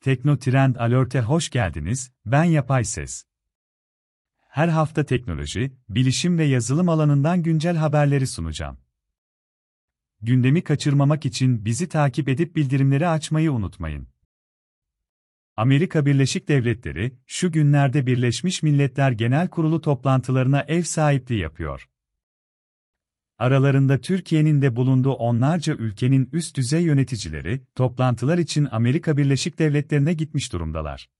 Tekno Trend Alert'e hoş geldiniz, ben Yapay Ses. Her hafta teknoloji, bilişim ve yazılım alanından güncel haberleri sunacağım. Gündemi kaçırmamak için bizi takip edip bildirimleri açmayı unutmayın. Amerika Birleşik Devletleri, şu günlerde Birleşmiş Milletler Genel Kurulu toplantılarına ev sahipliği yapıyor. Aralarında Türkiye'nin de bulunduğu onlarca ülkenin üst düzey yöneticileri, toplantılar için Amerika Birleşik Devletleri'ne gitmiş durumdalar.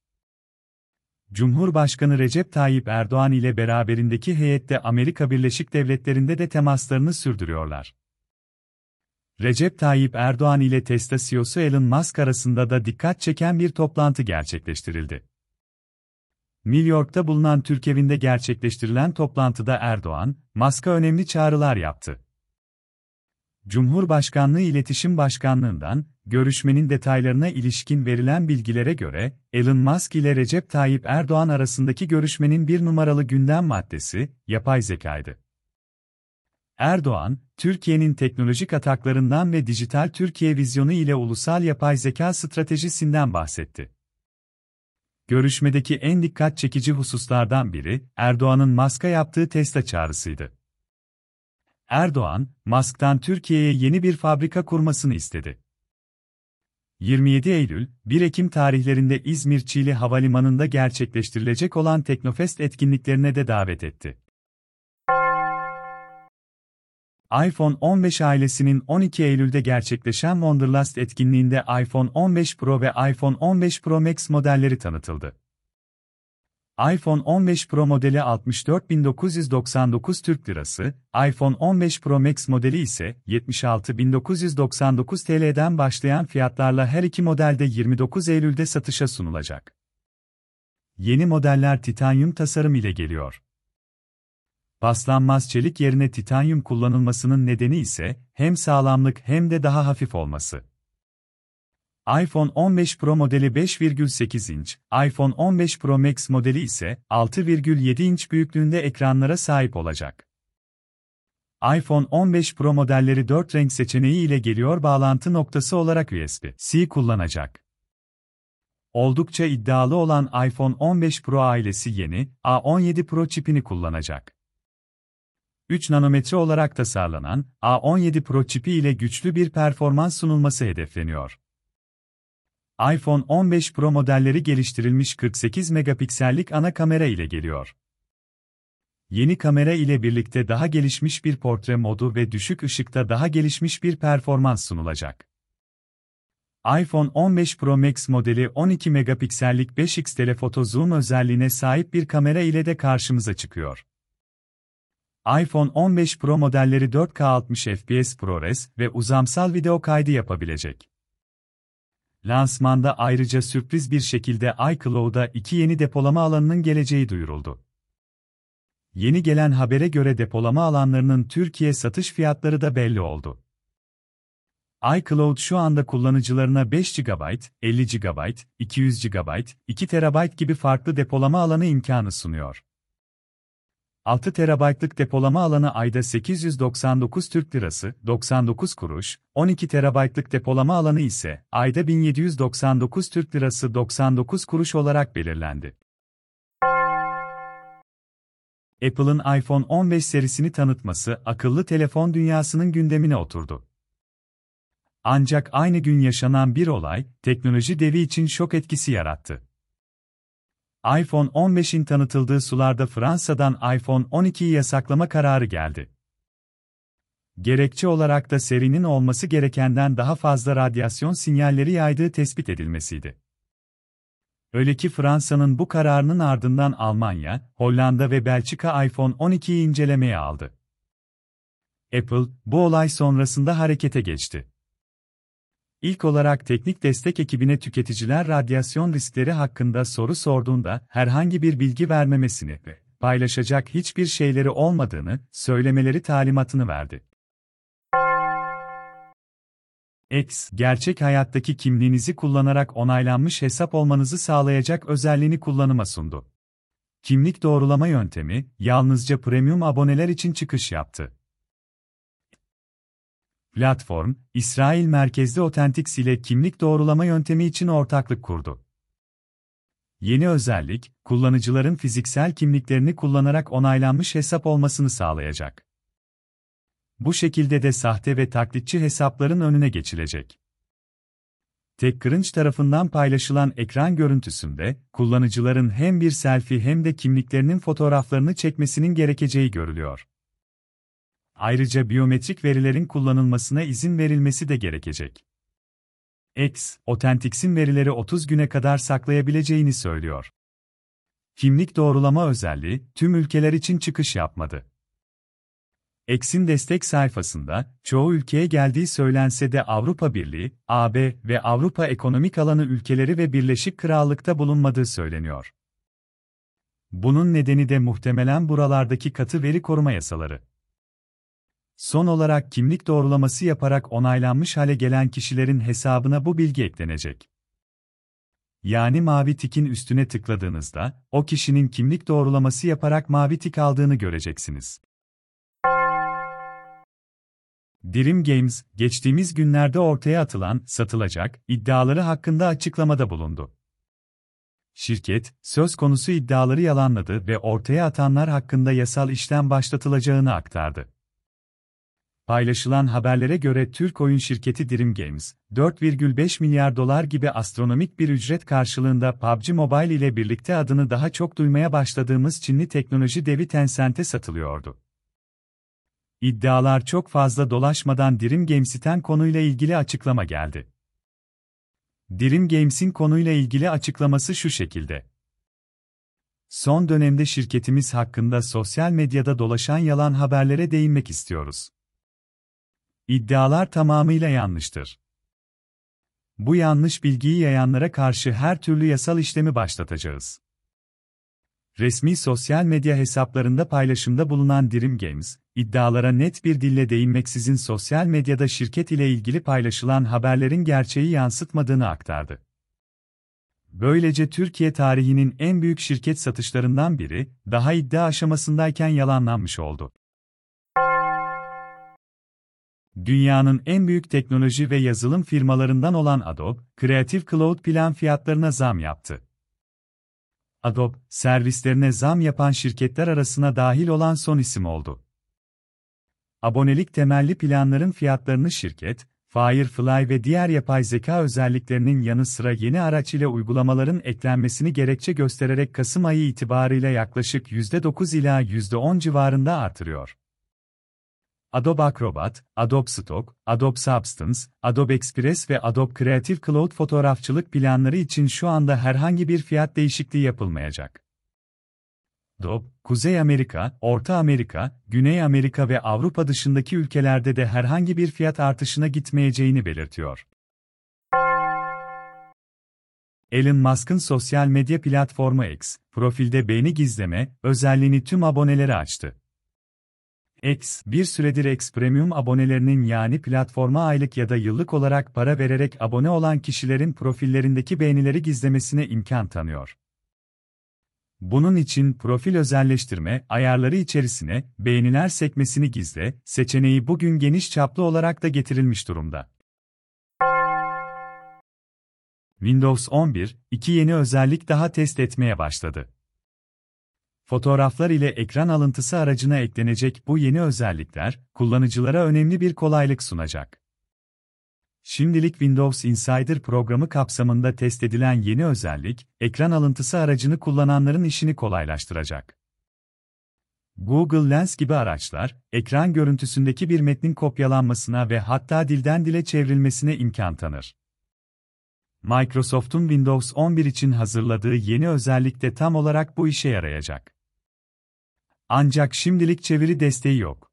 Cumhurbaşkanı Recep Tayyip Erdoğan ile beraberindeki heyette Amerika Birleşik Devletleri'nde de temaslarını sürdürüyorlar. Recep Tayyip Erdoğan ile Tesla CEO'su Elon Musk arasında da dikkat çeken bir toplantı gerçekleştirildi. New York'ta bulunan Türk evinde gerçekleştirilen toplantıda Erdoğan, Musk'a önemli çağrılar yaptı. Cumhurbaşkanlığı İletişim Başkanlığından, görüşmenin detaylarına ilişkin verilen bilgilere göre, Elon Musk ile Recep Tayyip Erdoğan arasındaki görüşmenin bir numaralı gündem maddesi, yapay zekaydı. Erdoğan, Türkiye'nin teknolojik ataklarından ve dijital Türkiye vizyonu ile ulusal yapay zeka stratejisinden bahsetti. Görüşmedeki en dikkat çekici hususlardan biri, Erdoğan'ın Musk'a yaptığı Tesla çağrısıydı. Erdoğan, Musk'tan Türkiye'ye yeni bir fabrika kurmasını istedi. 27 Eylül, 1 Ekim tarihlerinde İzmir Çiğli Havalimanı'nda gerçekleştirilecek olan Teknofest etkinliklerine de davet etti iPhone 15 ailesinin 12 Eylül'de gerçekleşen Wonderlust etkinliğinde iPhone 15 Pro ve iPhone 15 Pro Max modelleri tanıtıldı. iPhone 15 Pro modeli 64.999 Türk Lirası, iPhone 15 Pro Max modeli ise 76.999 TL'den başlayan fiyatlarla her iki modelde 29 Eylül'de satışa sunulacak. Yeni modeller titanyum tasarım ile geliyor. Paslanmaz çelik yerine titanyum kullanılmasının nedeni ise hem sağlamlık hem de daha hafif olması. iPhone 15 Pro modeli 5,8 inç, iPhone 15 Pro Max modeli ise 6,7 inç büyüklüğünde ekranlara sahip olacak. iPhone 15 Pro modelleri 4 renk seçeneği ile geliyor bağlantı noktası olarak USB-C kullanacak. Oldukça iddialı olan iPhone 15 Pro ailesi yeni A17 Pro çipini kullanacak. 3 nanometre olarak tasarlanan A17 Pro çipi ile güçlü bir performans sunulması hedefleniyor. iPhone 15 Pro modelleri geliştirilmiş 48 megapiksellik ana kamera ile geliyor. Yeni kamera ile birlikte daha gelişmiş bir portre modu ve düşük ışıkta daha gelişmiş bir performans sunulacak. iPhone 15 Pro Max modeli 12 megapiksellik 5x telefoto zoom özelliğine sahip bir kamera ile de karşımıza çıkıyor iPhone 15 Pro modelleri 4K 60 FPS ProRes ve uzamsal video kaydı yapabilecek. Lansmanda ayrıca sürpriz bir şekilde iCloud'a iki yeni depolama alanının geleceği duyuruldu. Yeni gelen habere göre depolama alanlarının Türkiye satış fiyatları da belli oldu. iCloud şu anda kullanıcılarına 5 GB, 50 GB, 200 GB, 2 TB gibi farklı depolama alanı imkanı sunuyor. 6 TB'lık depolama alanı ayda 899 Türk Lirası 99 kuruş, 12 TB'lık depolama alanı ise ayda 1799 Türk Lirası 99 kuruş olarak belirlendi. Apple'ın iPhone 15 serisini tanıtması akıllı telefon dünyasının gündemine oturdu. Ancak aynı gün yaşanan bir olay, teknoloji devi için şok etkisi yarattı iPhone 15'in tanıtıldığı sularda Fransa'dan iPhone 12'yi yasaklama kararı geldi. Gerekçe olarak da serinin olması gerekenden daha fazla radyasyon sinyalleri yaydığı tespit edilmesiydi. Öyle ki Fransa'nın bu kararının ardından Almanya, Hollanda ve Belçika iPhone 12'yi incelemeye aldı. Apple, bu olay sonrasında harekete geçti. İlk olarak teknik destek ekibine tüketiciler radyasyon riskleri hakkında soru sorduğunda herhangi bir bilgi vermemesini ve paylaşacak hiçbir şeyleri olmadığını söylemeleri talimatını verdi. X, gerçek hayattaki kimliğinizi kullanarak onaylanmış hesap olmanızı sağlayacak özelliğini kullanıma sundu. Kimlik doğrulama yöntemi, yalnızca premium aboneler için çıkış yaptı. Platform, İsrail merkezli Authentics ile kimlik doğrulama yöntemi için ortaklık kurdu. Yeni özellik, kullanıcıların fiziksel kimliklerini kullanarak onaylanmış hesap olmasını sağlayacak. Bu şekilde de sahte ve taklitçi hesapların önüne geçilecek. TechCrunch tarafından paylaşılan ekran görüntüsünde, kullanıcıların hem bir selfie hem de kimliklerinin fotoğraflarını çekmesinin gerekeceği görülüyor. Ayrıca biyometrik verilerin kullanılmasına izin verilmesi de gerekecek. X, Authentics'in verileri 30 güne kadar saklayabileceğini söylüyor. Kimlik doğrulama özelliği, tüm ülkeler için çıkış yapmadı. X'in destek sayfasında, çoğu ülkeye geldiği söylense de Avrupa Birliği, AB ve Avrupa Ekonomik Alanı ülkeleri ve Birleşik Krallık'ta bulunmadığı söyleniyor. Bunun nedeni de muhtemelen buralardaki katı veri koruma yasaları. Son olarak kimlik doğrulaması yaparak onaylanmış hale gelen kişilerin hesabına bu bilgi eklenecek. Yani mavi tikin üstüne tıkladığınızda, o kişinin kimlik doğrulaması yaparak mavi tik aldığını göreceksiniz. Dream Games, geçtiğimiz günlerde ortaya atılan, satılacak, iddiaları hakkında açıklamada bulundu. Şirket, söz konusu iddiaları yalanladı ve ortaya atanlar hakkında yasal işlem başlatılacağını aktardı. Paylaşılan haberlere göre Türk oyun şirketi Dream Games, 4,5 milyar dolar gibi astronomik bir ücret karşılığında PUBG Mobile ile birlikte adını daha çok duymaya başladığımız Çinli teknoloji devi Tencent'e satılıyordu. İddialar çok fazla dolaşmadan Dream Games'ten konuyla ilgili açıklama geldi. Dream Games'in konuyla ilgili açıklaması şu şekilde. Son dönemde şirketimiz hakkında sosyal medyada dolaşan yalan haberlere değinmek istiyoruz. İddialar tamamıyla yanlıştır. Bu yanlış bilgiyi yayanlara karşı her türlü yasal işlemi başlatacağız. Resmi sosyal medya hesaplarında paylaşımda bulunan Dream Games, iddialara net bir dille değinmeksizin sosyal medyada şirket ile ilgili paylaşılan haberlerin gerçeği yansıtmadığını aktardı. Böylece Türkiye tarihinin en büyük şirket satışlarından biri, daha iddia aşamasındayken yalanlanmış oldu. Dünyanın en büyük teknoloji ve yazılım firmalarından olan Adobe, Creative Cloud plan fiyatlarına zam yaptı. Adobe, servislerine zam yapan şirketler arasına dahil olan son isim oldu. Abonelik temelli planların fiyatlarını şirket, Firefly ve diğer yapay zeka özelliklerinin yanı sıra yeni araç ile uygulamaların eklenmesini gerekçe göstererek Kasım ayı itibarıyla yaklaşık %9 ila %10 civarında artırıyor. Adobe Acrobat, Adobe Stock, Adobe Substance, Adobe Express ve Adobe Creative Cloud fotoğrafçılık planları için şu anda herhangi bir fiyat değişikliği yapılmayacak. Adobe, Kuzey Amerika, Orta Amerika, Güney Amerika ve Avrupa dışındaki ülkelerde de herhangi bir fiyat artışına gitmeyeceğini belirtiyor. Elon Musk'ın sosyal medya platformu X, profilde beğeni gizleme özelliğini tüm abonelere açtı. X, bir süredir X Premium abonelerinin yani platforma aylık ya da yıllık olarak para vererek abone olan kişilerin profillerindeki beğenileri gizlemesine imkan tanıyor. Bunun için profil özelleştirme ayarları içerisine beğeniler sekmesini gizle seçeneği bugün geniş çaplı olarak da getirilmiş durumda. Windows 11, iki yeni özellik daha test etmeye başladı. Fotoğraflar ile ekran alıntısı aracına eklenecek bu yeni özellikler, kullanıcılara önemli bir kolaylık sunacak. Şimdilik Windows Insider programı kapsamında test edilen yeni özellik, ekran alıntısı aracını kullananların işini kolaylaştıracak. Google Lens gibi araçlar, ekran görüntüsündeki bir metnin kopyalanmasına ve hatta dilden dile çevrilmesine imkan tanır. Microsoft'un Windows 11 için hazırladığı yeni özellik de tam olarak bu işe yarayacak. Ancak şimdilik çeviri desteği yok.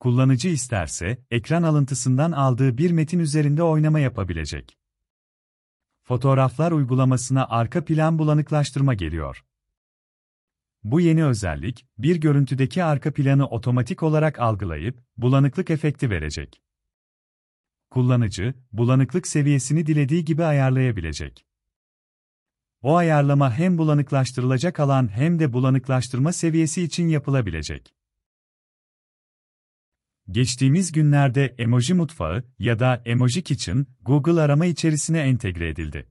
Kullanıcı isterse, ekran alıntısından aldığı bir metin üzerinde oynama yapabilecek. Fotoğraflar uygulamasına arka plan bulanıklaştırma geliyor. Bu yeni özellik, bir görüntüdeki arka planı otomatik olarak algılayıp, bulanıklık efekti verecek. Kullanıcı, bulanıklık seviyesini dilediği gibi ayarlayabilecek. O ayarlama hem bulanıklaştırılacak alan hem de bulanıklaştırma seviyesi için yapılabilecek. Geçtiğimiz günlerde Emoji Mutfağı ya da Emoji Kitchen, Google arama içerisine entegre edildi.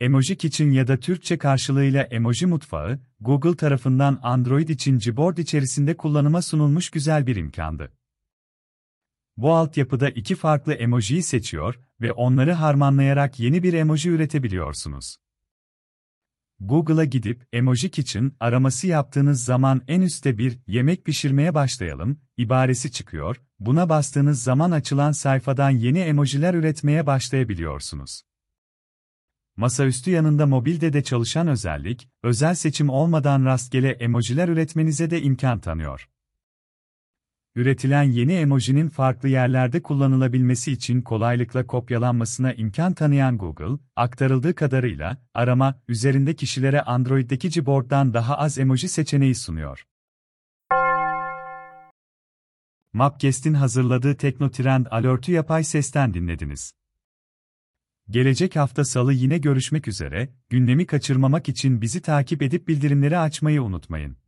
Emoji Kitchen ya da Türkçe karşılığıyla Emoji Mutfağı, Google tarafından Android için Gboard içerisinde kullanıma sunulmuş güzel bir imkandı. Bu altyapıda iki farklı emojiyi seçiyor ve onları harmanlayarak yeni bir emoji üretebiliyorsunuz. Google'a gidip Emoji Kitchen araması yaptığınız zaman en üstte bir yemek pişirmeye başlayalım ibaresi çıkıyor. Buna bastığınız zaman açılan sayfadan yeni emojiler üretmeye başlayabiliyorsunuz. Masaüstü yanında mobilde de çalışan özellik, özel seçim olmadan rastgele emojiler üretmenize de imkan tanıyor. Üretilen yeni emojinin farklı yerlerde kullanılabilmesi için kolaylıkla kopyalanmasına imkan tanıyan Google, aktarıldığı kadarıyla, arama, üzerinde kişilere Android'deki Gboard'dan daha az emoji seçeneği sunuyor. Mapquest'in hazırladığı Teknotrend Alert'ü yapay sesten dinlediniz. Gelecek hafta salı yine görüşmek üzere, gündemi kaçırmamak için bizi takip edip bildirimleri açmayı unutmayın.